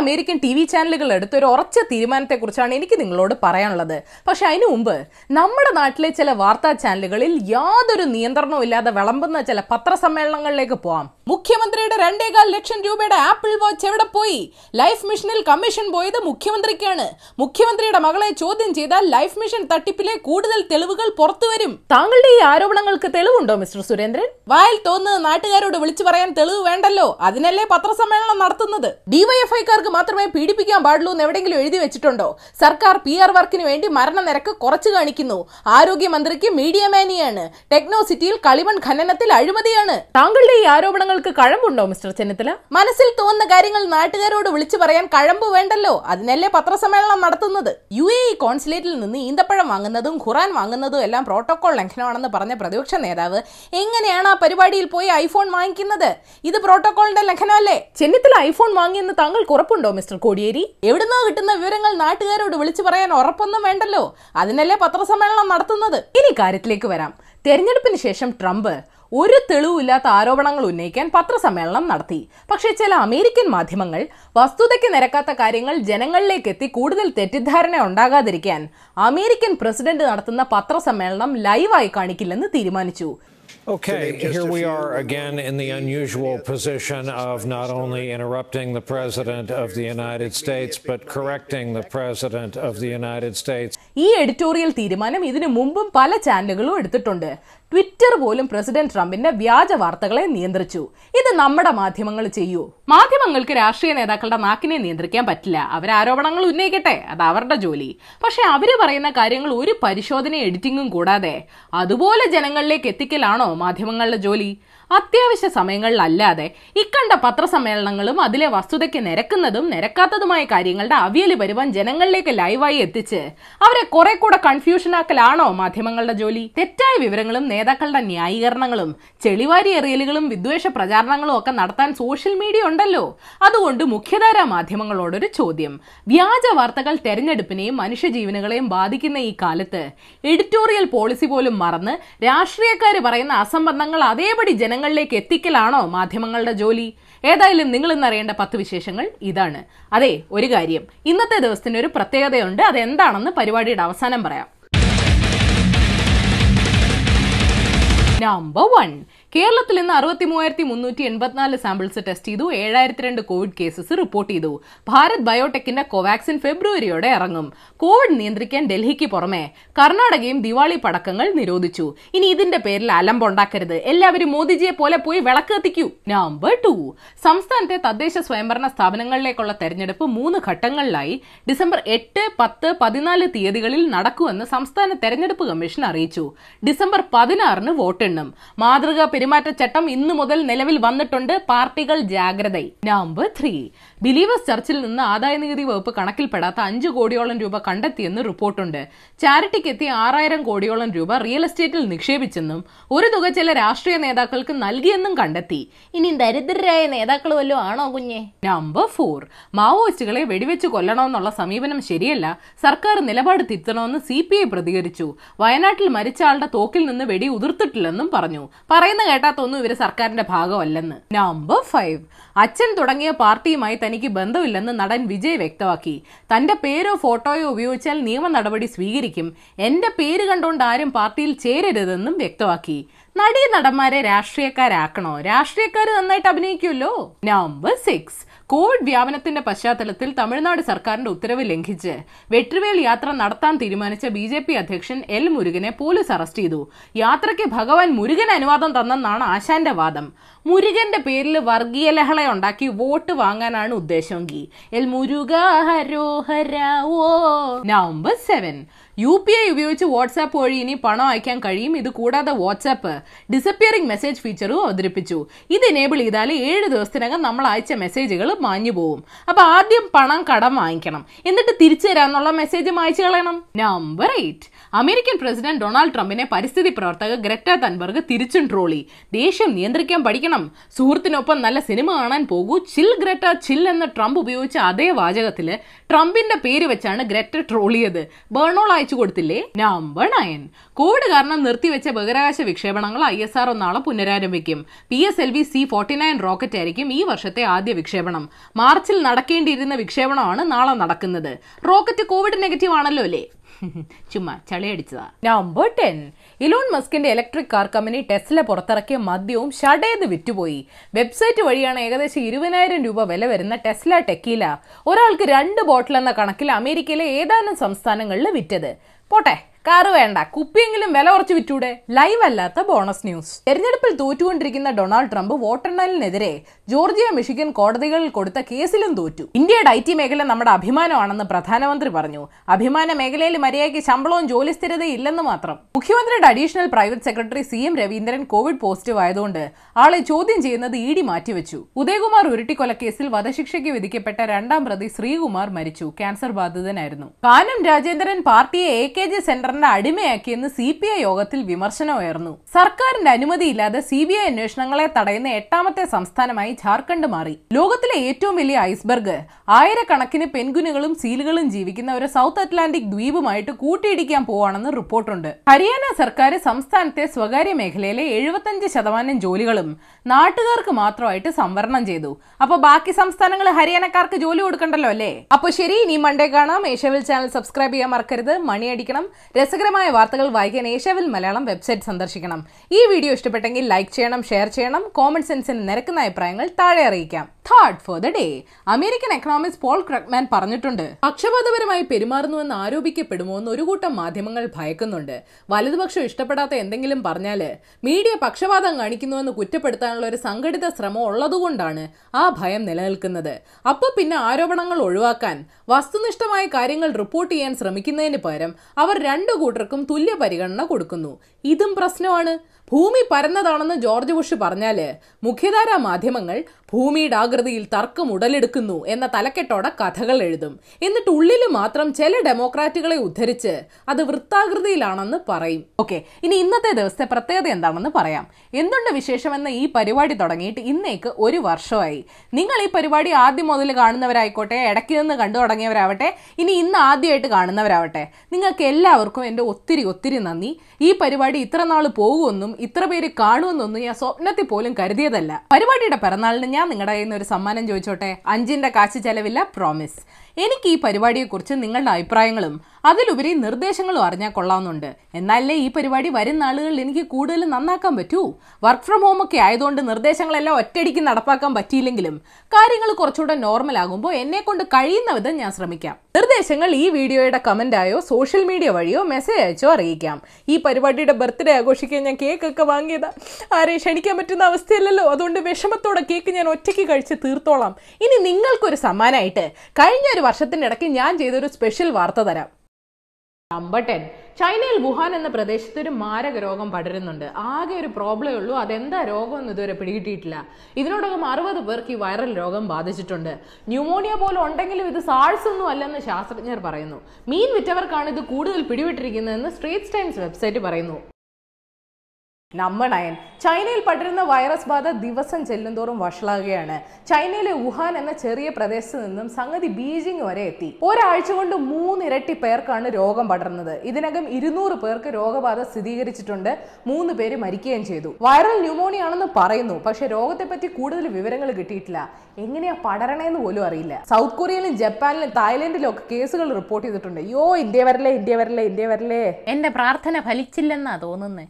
American T V ചാനലുകൾ എടുത്ത ഒരു ഉറച്ച തീരുമാനത്തെക്കുറിച്ചാണ് എനിക്ക് നിങ്ങളോട് പറയാനുള്ളത്. പക്ഷെ അതിനു മുമ്പ് നമ്മുടെ നാട്ടിലെ ചില വാർത്താ ചാനലുകളിൽ യാതൊരു നിയന്ത്രണവും ഇല്ലാതെ വിളമ്പുന്ന ചില പത്രസമ്മേളനങ്ങളിലേക്ക് പോവാം. മുഖ്യമന്ത്രിയുടെ രണ്ടേകാൽ ലക്ഷം രൂപയുടെ ആപ്പിൾ വാച്ച് എവിടെ പോയി? ലൈഫ് മിഷനിൽ കമ്മീഷൻ പോയത് മുഖ്യമന്ത്രിക്കാണ്. മുഖ്യമന്ത്രിയുടെ മകളെ ചോദ്യം ചെയ്താൽ ലൈഫ് മിഷൻ തട്ടിപ്പിലെ കൂടുതൽ തെളിവുകൾ പുറത്തുവരും താങ്കളുടെ ഈ ആരോപണങ്ങൾക്ക് തെളിവുണ്ടോ മിസ്റ്റർ സുരേന്ദ്രൻ? വായിൽ തോന്നുന്നത് നാട്ടുകാരോട് വിളിച്ചു പറയാൻ തെളിവ് വേണ്ടല്ലോ. അതിനല്ലേ പത്രസമ്മേളനം നടത്തുന്നത്? ഡിവൈഎഫ്ഐക്കാർക്ക് മാത്രമേ പീഡിപ്പിക്കാൻ പാടുള്ളൂ എന്ന് എവിടെയെങ്കിലും എഴുതി വെച്ചിട്ടുണ്ടോ? സർക്കാർ പി ആർ വർക്കിന് വേണ്ടി മരണനിരക്ക് കുറച്ചു കാണിക്കുന്നു. ആരോഗ്യമന്ത്രിക്ക് മീഡിയ മാനിയാണ് ടെക്നോ സിറ്റിയിൽ കളിമൺ ഖനനത്തിൽ അഴിമതിയാണ്. താങ്കളുടെ ഈ ആരോപണങ്ങൾക്ക് കഴമ്പുണ്ടോ മിസ്റ്റർ ചെന്നിത്തല? മനസ്സിൽ തോന്നുന്ന കാര്യങ്ങൾ നാട്ടുകാരോട് വിളിച്ചു പറയാൻ കഴമ്പ് വേണ്ടല്ലോ. അതിനല്ലേ പത്രസമ്മേളനം നടത്തുന്നത്? യു എ ഇ കോൺസുലേറ്റിൽ നിന്ന് ഈന്തപ്പഴം വാങ്ങുന്നതും ഖുറാൻ വാങ്ങുന്നതും എല്ലാം പ്രോട്ടോകോൾ ലംഘനമാണെന്ന് പറഞ്ഞ പ്രതിപക്ഷ നേതാവ് എങ്ങനെയാണ് ആ പരിപാടിയിൽ പോയി ഐഫോൺ വാങ്ങിക്കുന്നത്? ഇത് പ്രോട്ടോകോളിന്റെ ലംഘനമല്ലേ? ചെന്നിത്തല ഐഫോൺ വാങ്ങിയെന്ന് താങ്കൾക്ക് ഉറപ്പുണ്ടോ? മിസ്റ്റർ കോടിയേരി? എവിടുന്നോ കിട്ടുന്ന വിവരങ്ങൾ നാട്ടുകാരോട് വിളിച്ചു പറയാൻ ഉറപ്പൊന്നും വേണ്ടല്ലോ. അതിനല്ലേ പത്രസമ്മേളനം നടത്തുന്നത്? ഇനി കാര്യത്തിലേക്ക് വരാം. തെരഞ്ഞെടുപ്പിന് ശേഷം ട്രംപ് ഒരു തെളിവില്ലാത്ത ആരോപണങ്ങൾ ഉന്നയിക്കാൻ പത്രസമ്മേളനം നടത്തി. പക്ഷേ ചില അമേരിക്കൻ മാധ്യമങ്ങൾ വസ്തുതയ്ക്ക് നിരക്കാത്ത കാര്യങ്ങൾ ജനങ്ങളിലേക്ക് എത്തി കൂടുതൽ തെറ്റിദ്ധാരണ ഉണ്ടാകാതിരിക്കാൻ അമേരിക്കൻ പ്രസിഡന്റ് നടത്തുന്ന പത്രസമ്മേളനം ലൈവായി കാണിക്കില്ലെന്ന് തീരുമാനിച്ചു. Okay, here we are again in the unusual position of not only interrupting the President of the United States, but correcting the President of the United States. ഈ എഡിറ്റോറിയൽ തീരുമാനം ഇതിനു മുമ്പും പല ചാനലുകളും എടുത്തിട്ടുണ്ട്. ട്വിറ്റർ പോലും പ്രസിഡന്റ് ട്രംപിന്റെ വ്യാജ വാർത്തകളെ നിയന്ത്രിച്ചു. ഇത് നമ്മുടെ മാധ്യമങ്ങൾ ചെയ്യൂ. മാധ്യമങ്ങൾക്ക് രാഷ്ട്രീയ നേതാക്കളുടെ നാക്കിനെ നിയന്ത്രിക്കാൻ പറ്റില്ല. അവർ ആരോപണങ്ങൾ ഉന്നയിക്കട്ടെ. അത് അവരുടെ ജോലി. പക്ഷെ അവർ പറയുന്ന കാര്യങ്ങൾ ഒരു പരിശോധന എഡിറ്റിംഗും കൂടാതെ. അതുപോലെ ജനങ്ങളിലേക്ക് എത്തിക്കലാണോ മാധ്യമങ്ങളുടെ ജോലി അത്യാവശ്യ സമയങ്ങളിലല്ലാതെ ഇക്കണ്ട പത്രസമ്മേളനങ്ങളും അതിലെ വസ്തുതയ്ക്ക് നിരക്കുന്നതും നിരക്കാത്തതുമായ കാര്യങ്ങളുടെ അവിയൽ വരുവാൻ ജനങ്ങളിലേക്ക് ലൈവായി എത്തിച്ച് അവരെ കുറെ കൂടെ കൺഫ്യൂഷനാക്കലാണോ മാധ്യമങ്ങളുടെ ജോലി? തെറ്റായ വിവരങ്ങളും നേതാക്കളുടെ ന്യായീകരണങ്ങളും ചെളിവാരി എറിയലുകളും വിദ്വേഷ പ്രചാരണങ്ങളും ഒക്കെ നടത്താൻ സോഷ്യൽ മീഡിയ ഉണ്ടല്ലോ. അതുകൊണ്ട് മുഖ്യധാരാ മാധ്യമങ്ങളോടൊരു ചോദ്യം. വ്യാജ വാർത്തകൾ തെരഞ്ഞെടുപ്പിനെയും മനുഷ്യജീവനുകളെയും ബാധിക്കുന്ന ഈ കാലത്ത് എഡിറ്റോറിയൽ പോളിസി പോലും മറന്ന് രാഷ്ട്രീയക്കാർ പറയുന്ന അസംബന്ധങ്ങൾ അതേപടി ജനങ്ങളിലേക്ക് എത്തിക്കലാണോ മാധ്യമങ്ങളുടെ ജോലി? ഏതായാലും നിങ്ങൾ ഇന്നറിയേണ്ട പത്ത് വിശേഷങ്ങൾ ഇതാണ്. അതെ ഒരു കാര്യം. ഇന്നത്തെ ദിവസത്തിന് ഒരു പ്രത്യേകതയുണ്ട്. അതെന്താണെന്ന് പരിപാടിയുടെ അവസാനം പറയാം. നമ്പർ വൺ കേരളത്തിൽ ഇന്ന് അറുപത്തി മൂവായിരത്തി മുന്നൂറ്റി എൺപത്തിനാല് സാമ്പിൾസ് ടെസ്റ്റ് ചെയ്തു. ഏഴായിരത്തി രണ്ട് കോവിഡ് കേസസ് റിപ്പോർട്ട് ചെയ്തു. ഭാരത് ബയോടെക്കിന്റെ കോവാക്സിൻ ഫെബ്രുവരിയോടെ ഇറങ്ങും. കോവിഡ് നിയന്ത്രിക്കാൻ ഡൽഹിക്ക് പുറമെ കർണാടകയും ദിവാളി പടക്കങ്ങൾ നിരോധിച്ചു. ഇനി ഇതിന്റെ പേരിൽ അലമ്പുണ്ടാക്കരുത് എല്ലാവരും മോദിജിയെ പോലെ പോയി വിളക്ക് കത്തിക്കൂ. നമ്പർ ടു സംസ്ഥാനത്തെ തദ്ദേശ സ്വയംഭരണ സ്ഥാപനങ്ങളിലേക്കുള്ള തെരഞ്ഞെടുപ്പ് മൂന്ന് ഘട്ടങ്ങളിലായി ഡിസംബർ എട്ട് പത്ത് പതിനാല് തീയതികളിൽ നടക്കുമെന്ന് സംസ്ഥാന തെരഞ്ഞെടുപ്പ് കമ്മീഷൻ അറിയിച്ചു. ഡിസംബർ പതിനാറിന് വോട്ടെണ്ണും. മാതൃകാ പെരുമാറ്റച്ചട്ടം ഇന്നു മുതൽ നിലവിൽ വന്നിട്ടുണ്ട്. പാർട്ടികൾ ജാഗ്രത നമ്പർ ത്രീ ബിലീവേഴ്സ് ചർച്ചിൽ നിന്ന് ആദായ നികുതി വകുപ്പ് കണക്കിൽപ്പെടാത്ത അഞ്ചു കോടിയോളം രൂപ കണ്ടെത്തിയെന്ന് റിപ്പോർട്ടുണ്ട്. ചാരിറ്റിക്ക് എത്തിയ ആറായിരം കോടിയോളം രൂപ റിയൽ എസ്റ്റേറ്റിൽ നിക്ഷേപിച്ചെന്നും ഒരു തുക ചില രാഷ്ട്രീയ നേതാക്കൾക്ക് നൽകിയെന്നും കണ്ടെത്തി. ഇനി ദരിദ്രരായ നേതാക്കൾ വല്ലതും ആണോ കുഞ്ഞെ? നമ്പർ ഫോർ മാവോയിസ്റ്റുകളെ വെടിവെച്ച് കൊല്ലണമെന്നുള്ള സമീപനം ശരിയല്ല. സർക്കാർ നിലപാട് തിരുത്തണമെന്ന് സി പി ഐ പ്രതികരിച്ചു. വയനാട്ടിൽ മരിച്ച ആളുടെ തോക്കിൽ നിന്ന് വെടി ഉതിർത്തിട്ടില്ലെന്നും പറഞ്ഞു. പറയുന്ന കേട്ടാത്തൊന്നും ഇവർ സർക്കാരിന്റെ ഭാഗമല്ലെന്ന്. നമ്പർ ഫൈവ് അച്ഛൻ തുടങ്ങിയ പാർട്ടിയുമായി തനിക്ക് ബന്ധമില്ലെന്ന് നടൻ വിജയ് വ്യക്തമാക്കി. തന്റെ പേരോ ഫോട്ടോയോ ഉപയോഗിച്ചാൽ നിയമ നടപടി സ്വീകരിക്കും. എന്റെ പേര് കണ്ടുകൊണ്ട് ആരും പാർട്ടിയിൽ ചേരരുതെന്നും വ്യക്തമാക്കി. നടീ നടന്മാരെ രാഷ്ട്രീയക്കാരാക്കണോ? രാഷ്ട്രീയക്കാർ നന്നായിട്ട് അഭിനയിക്കുമല്ലോ നമ്പർ സിക്സ് കോവിഡ് വ്യാപനത്തിന്റെ പശ്ചാത്തലത്തിൽ തമിഴ്നാട് സർക്കാരിന്റെ ഉത്തരവ് ലംഘിച്ച് വെട്രിവേൽ യാത്ര നടത്താൻ തീരുമാനിച്ച ബി ജെ പി അധ്യക്ഷൻ എൽ മുരുകനെ പോലീസ് അറസ്റ്റ് ചെയ്തു. യാത്രയ്ക്ക് ഭഗവാൻ മുരുകൻ അനുവാദം തന്നെന്നാണ് ആശാന്റെ വാദം. മുരുകന്റെ പേരിൽ വർഗീയ ലഹള ഉണ്ടാക്കി വോട്ട് വാങ്ങാനാണ് ഉദ്ദേശമെങ്കിൽ. L Muruga November seven. U P I ഉപയോഗിച്ച് വാട്സാപ്പ് വഴി ഇനി പണം അയക്കാൻ കഴിയും. ഇത് കൂടാതെ വാട്സാപ്പ് ഡിസപ്പിയറിംഗ് മെസ്സേജ് ഫീച്ചറും അവതരിപ്പിച്ചു. ഇത് എനേബിൾ ചെയ്താൽ ഏഴ് ദിവസത്തിനകം നമ്മൾ അയച്ച മെസ്സേജുകൾ മാഞ്ഞു പോവും. അപ്പൊ ആദ്യം പണം കടം വാങ്ങിക്കണം. എന്നിട്ട് തിരിച്ചു തരാന്നുള്ള മെസ്സേജ് മായച്ചു കളയണം. Number eight American president Donald ട്രംപിനെ പരിസ്ഥിതി പ്രവർത്തക ഗ്രറ്റ തൻബർഗ് തിരിച്ചും ട്രോളി. ദേഷ്യം നിയന്ത്രിക്കാൻ പഠിക്കണം. സുഹൃത്തിനൊപ്പം നല്ല സിനിമ കാണാൻ പോകൂ. ചിൽ ഗ്രറ്റ ചിൽ എന്ന ട്രംപ് ഉപയോഗിച്ച അതേ വാചകത്തിൽ ട്രംപിന്റെ പേര് വെച്ചാണ് ഗ്രറ്റ ട്രോളിയത്. ബേണോൾ അയച്ച വെച്ചു കൊടുത്തില്ലേ? നമ്പർ നയൻ കോവിഡ് കാരണം നിർത്തിവെച്ച ബഹിരാകാശ വിക്ഷേപണങ്ങൾ ഐ എസ് ആർ നാളെ പുനരാരംഭിക്കും. P S L V C forty nine rocket ആയിരിക്കും ഈ വർഷത്തെ ആദ്യ വിക്ഷേപണം. മാർച്ചിൽ നടക്കേണ്ടിയിരുന്ന വിക്ഷേപണമാണ് നാളെ നടക്കുന്നത്. റോക്കറ്റ് കോവിഡ് നെഗറ്റീവ് ആണല്ലോ അല്ലേ? ചുമ്മാ ചളിയടിച്ചതാ. നമ്പർ ടെൻ ഇലോൺ മസ്കിന്റെ ഇലക്ട്രിക് കാർ കമ്പനി ടെസ്ല പുറത്തിറക്കിയ മദ്യവും ഷടേന്ന് വിറ്റുപോയി. വെബ്സൈറ്റ് വഴിയാണ് ഏകദേശം ഇരുപതിനായിരം രൂപ വില വരുന്ന ടെസ്ല ടെക്കീല ഒരാൾക്ക് രണ്ട് ബോട്ടിൽ എന്ന കണക്കിൽ അമേരിക്കയിലെ ഏതാനും സംസ്ഥാനങ്ങളിൽ വിറ്റത്. പോട്ടെ. കാറ് വേണ്ട കുപ്പിയെങ്കിലും വില കുറച്ച് വിറ്റൂടെ? ലൈവ് അല്ലാത്ത ബോണസ് ന്യൂസ് തെരഞ്ഞെടുപ്പിൽ തോറ്റുകൊണ്ടിരിക്കുന്ന ഡൊണാൾഡ് ട്രംപ് വോട്ടെണ്ണലിനെതിരെ ജോർജിയ മിഷിഗൻ കോടതികളിൽ കൊടുത്ത കേസിലും തോറ്റു. ഇന്ത്യയുടെ ഐ ടി മേഖല നമ്മുടെ അഭിമാനമാണെന്ന് പ്രധാനമന്ത്രി പറഞ്ഞു. അഭിമാന മേഖലയിൽ മര്യാദയ്ക്ക് ശമ്പളവും ജോലി സ്ഥിരതയും ഇല്ലെന്ന് മാത്രം. മുഖ്യമന്ത്രിയുടെ additional private secretary C M Raveendran Covid positive ആയതുകൊണ്ട് ആളെ ചോദ്യം ചെയ്യുന്നത് ഇ ഡി മാറ്റിവെച്ചു. ഉദയകുമാർ ഉരുട്ടിക്കൊലക്കേസിൽ വധശിക്ഷയ്ക്ക് വിധിക്കപ്പെട്ട രണ്ടാം പ്രതി ശ്രീകുമാർ മരിച്ചു. ക്യാൻസർ ബാധിതനായിരുന്നു. കാനം രാജേന്ദ്രൻ പാർട്ടിയെ എ കെ ജി സെന്ററിന്റെ അടിമയാക്കിയെന്ന് സി പി ഐ യോഗത്തിൽ വിമർശനം ഉയർന്നു. സർക്കാരിന്റെ അനുമതിയില്ലാതെ സി ബി ഐ അന്വേഷണങ്ങളെ തടയുന്ന എട്ടാമത്തെ സംസ്ഥാനമായി ജാർഖണ്ഡ് മാറി. ലോകത്തിലെ ഏറ്റവും വലിയ ഐസ്ബർഗ് ആയിരക്കണക്കിന് പെൻഗുനുകളും സീലുകളും ജീവിക്കുന്ന ഒരു സൗത്ത് അറ്റ്ലാന്റിക് ദ്വീപുമായിട്ട് കൂട്ടിയിടിക്കാൻ പോവാണെന്ന് റിപ്പോർട്ടുണ്ട്. ഹരിയാന സർക്കാർ സംസ്ഥാനത്തെ സ്വകാര്യ മേഖലയിലെ എഴുപത്തഞ്ച് ശതമാനം ജോലികളും നാട്ടുകാർക്ക് മാത്രമായിട്ട് സംവരണം ചെയ്തു. അപ്പൊ ബാക്കി സംസ്ഥാനങ്ങൾ ഹരിയാനക്കാർക്ക് ജോലി കൊടുക്കണ്ടല്ലോ അല്ലേ? അപ്പൊ ശരി ഇനി മൺഡേ കാണാം. ഏഷ്യവിൽ ചാനൽ സബ്സ്ക്രൈബ് ചെയ്യാൻ മറക്കരുത്. മണിയടിക്കണം രസകരമായ വാർത്തകൾ വായിക്കാൻ ഏഷ്യാവിൽ മലയാളം വെബ്സൈറ്റ് സന്ദർശിക്കണം. ഈ വീഡിയോ ഇഷ്ടപ്പെട്ടെങ്കിൽ ലൈക്ക് ചെയ്യണം ഷെയർ ചെയ്യണം കോമൺ സെൻസിന് നിരക്കുന്ന അഭിപ്രായങ്ങൾ താഴെ അറിയിക്കാം. Third for the day American economics Paul Krugman പറഞ്ഞിട്ടുണ്ട് പക്ഷപാതപരമായി പെരുമാറുന്നുവെന്ന് ആരോപിക്കപ്പെടുമോ എന്ന് ഒരു കൂട്ടം മാധ്യമങ്ങൾ ഭയക്കുന്നുണ്ട്. വലതുപക്ഷം ഇഷ്ടപ്പെടാത്ത എന്തെങ്കിലും പറഞ്ഞാൽ മീഡിയ പക്ഷപാതം കാണിക്കുന്നുവെന്ന് കുറ്റപ്പെടുത്താനുള്ള ഒരു സംഘടിത ശ്രമം ഉള്ളതുകൊണ്ടാണ് ആ ഭയം നിലനിൽക്കുന്നത്. അപ്പോൾ പിന്നെ ആരോപണങ്ങൾ ഒഴിവാക്കാൻ വസ്തുനിഷ്ഠമായ കാര്യങ്ങൾ റിപ്പോർട്ട് ചെയ്യാൻ ശ്രമിക്കുന്നതിന് പകരം അവർ രണ്ടു കൂട്ടർക്കും തുല്യ പരിഗണന കൊടുക്കുന്നു. ഇതും പ്രശ്നമാണ്. ഭൂമി പരന്നതാണെന്ന് ജോർജ് ബുഷ് പറഞ്ഞാൽ മുഖ്യധാരാ മാധ്യമങ്ങൾ ഭൂമിയുടെ ആകൃതിയിൽ തർക്കം ഉടലെടുക്കുന്നു എന്ന തലക്കെട്ടോടെ കഥകൾ എഴുതും. എന്നിട്ട് ഉള്ളിൽ മാത്രം ചില ഡെമോക്രാറ്റുകളെ ഉദ്ധരിച്ച് അത് വൃത്താകൃതിയിലാണെന്ന് പറയും. ഓക്കെ ഇനി ഇന്നത്തെ ദിവസത്തെ പ്രത്യേകത എന്താണെന്ന് പറയാം. എന്തുണ്ട് വിശേഷമെന്ന ഈ പരിപാടി തുടങ്ങിയിട്ട് ഇന്നേക്ക് ഒരു വർഷമായി. നിങ്ങൾ ഈ പരിപാടി ആദ്യം മുതൽ കാണുന്നവരായിക്കോട്ടെ ഇടയ്ക്ക് നിന്ന് കണ്ടു തുടങ്ങിയവരാവട്ടെ ഇനി ഇന്ന് ആദ്യമായിട്ട് കാണുന്നവരാവട്ടെ. നിങ്ങൾക്ക് എല്ലാവർക്കും എന്റെ ഒത്തിരി ഒത്തിരി നന്ദി. ഈ പരിപാടി ഇത്ര നാൾ പോകുമെന്നും ഇത്ര പേര് കാണുമെന്നൊന്നും ഞാൻ സ്വപ്നത്തിൽ പോലും കരുതിയതല്ല. പരിപാടിയുടെ പിറന്നാളിന് ഞാൻ നിങ്ങളുടെ കയ്യിൽ നിന്ന് ഒരു സമ്മാനം ചോദിച്ചോട്ടെ? അഞ്ചിന്റെ കാശ് ചെലവില്ല പ്രോമിസ് എനിക്ക് ഈ പരിപാടിയെക്കുറിച്ച് നിങ്ങളുടെ അഭിപ്രായങ്ങളും അതിലുപരി നിർദ്ദേശങ്ങളും അറിഞ്ഞാൽ കൊള്ളാവുന്നുണ്ട്. എന്നാലേ ഈ പരിപാടി വരുന്ന ആളുകളിൽ എനിക്ക് കൂടുതൽ നന്നാക്കാൻ പറ്റൂ? വർക്ക് ഫ്രം ഹോം ഒക്കെ ആയതുകൊണ്ട് നിർദ്ദേശങ്ങളെല്ലാം ഒറ്റയടിക്ക് നടപ്പാക്കാൻ പറ്റിയില്ലെങ്കിലും കാര്യങ്ങൾ കുറച്ചുകൂടെ നോർമൽ ആകുമ്പോൾ എന്നെ കൊണ്ട് കഴിയുന്ന വിധം ഞാൻ ശ്രമിക്കാം. നിർദ്ദേശങ്ങൾ ഈ വീഡിയോയുടെ കമന്റായോ സോഷ്യൽ മീഡിയ വഴിയോ മെസ്സേജ് അയച്ചോ അറിയിക്കാം. ഈ പരിപാടിയുടെ ബർത്ത്ഡേ ആഘോഷിക്കാൻ ഞാൻ കേക്ക് ഒക്കെ ആരെയും ക്ഷണിക്കാൻ പറ്റുന്ന അവസ്ഥയല്ലല്ലോ. അതുകൊണ്ട് വിഷമത്തോടെ കേക്ക് ഞാൻ ഒറ്റയ്ക്ക് കഴിച്ച് തീർത്തോളാം. ഇനി നിങ്ങൾക്കൊരു സമ്മാനമായിട്ട് കഴിഞ്ഞ ഒരു വർഷത്തിനിടയ്ക്ക് ഞാൻ ചെയ്തൊരു സ്പെഷ്യൽ വാർത്ത തരാം. നമ്പർ ടെൻ ചൈനയിൽ വുഹാൻ എന്ന പ്രദേശത്ത് ഒരു മാരക രോഗം പടരുന്നുണ്ട്. ആകെ ഒരു പ്രോബ്ലം ഉള്ളൂ. അതെന്താ രോഗം എന്ന് ഇതുവരെ പിടികിട്ടിയിട്ടില്ല. ഇതിനോടകം അറുപത് പേർക്ക് ഈ വൈറൽ രോഗം ബാധിച്ചിട്ടുണ്ട്. ന്യൂമോണിയ പോലെ ഉണ്ടെങ്കിലും ഇത് സാൾസ് ഒന്നും അല്ലെന്ന് ശാസ്ത്രജ്ഞർ പറയുന്നു. മീൻ വിറ്റവർക്കാണ് ഇത് കൂടുതൽ പിടിവിട്ടിരിക്കുന്നതെന്ന് സ്ട്രീറ്റ്സ് ടൈംസ് വെബ്സൈറ്റ് പറയുന്നു. Number nine. ചൈനയിൽ പടരുന്ന വൈറസ് ബാധ ദിവസം ചെല്ലുന്തോറും വഷളാകുകയാണ്. ചൈനയിലെ വുഹാൻ എന്ന ചെറിയ പ്രദേശത്ത് നിന്നും സംഗതി ബീജിംഗ് വരെ എത്തി. ഒരാഴ്ച കൊണ്ട് മൂന്നിരട്ടി പേർക്കാണ് രോഗം പടർന്നത്. ഇതിനകം ഇരുന്നൂറ് പേർക്ക് രോഗബാധ സ്ഥിരീകരിച്ചിട്ടുണ്ട്. മൂന്ന് പേര് മരിക്കുകയും ചെയ്തു. വൈറൽ ന്യൂമോണിയ ആണെന്ന് പറയുന്നു. പക്ഷെ രോഗത്തെപ്പറ്റി കൂടുതൽ വിവരങ്ങൾ കിട്ടിയിട്ടില്ല. എങ്ങനെയാ പടരണേന്ന് പോലും അറിയില്ല. സൗത്ത് കൊറിയയിലും ജപ്പാനിലും തായ്ലൻഡിലും ഒക്കെ കേസുകൾ റിപ്പോർട്ട് ചെയ്തിട്ടുണ്ട്. യോ ഇന്ത്യ വരല്ലേ ഇന്ത്യ വരല്ലേ ഇന്ത്യ വരല്ലേ. എന്റെ പ്രാർത്ഥന ഫലിച്ചില്ലെന്നാ തോന്നുന്നേ.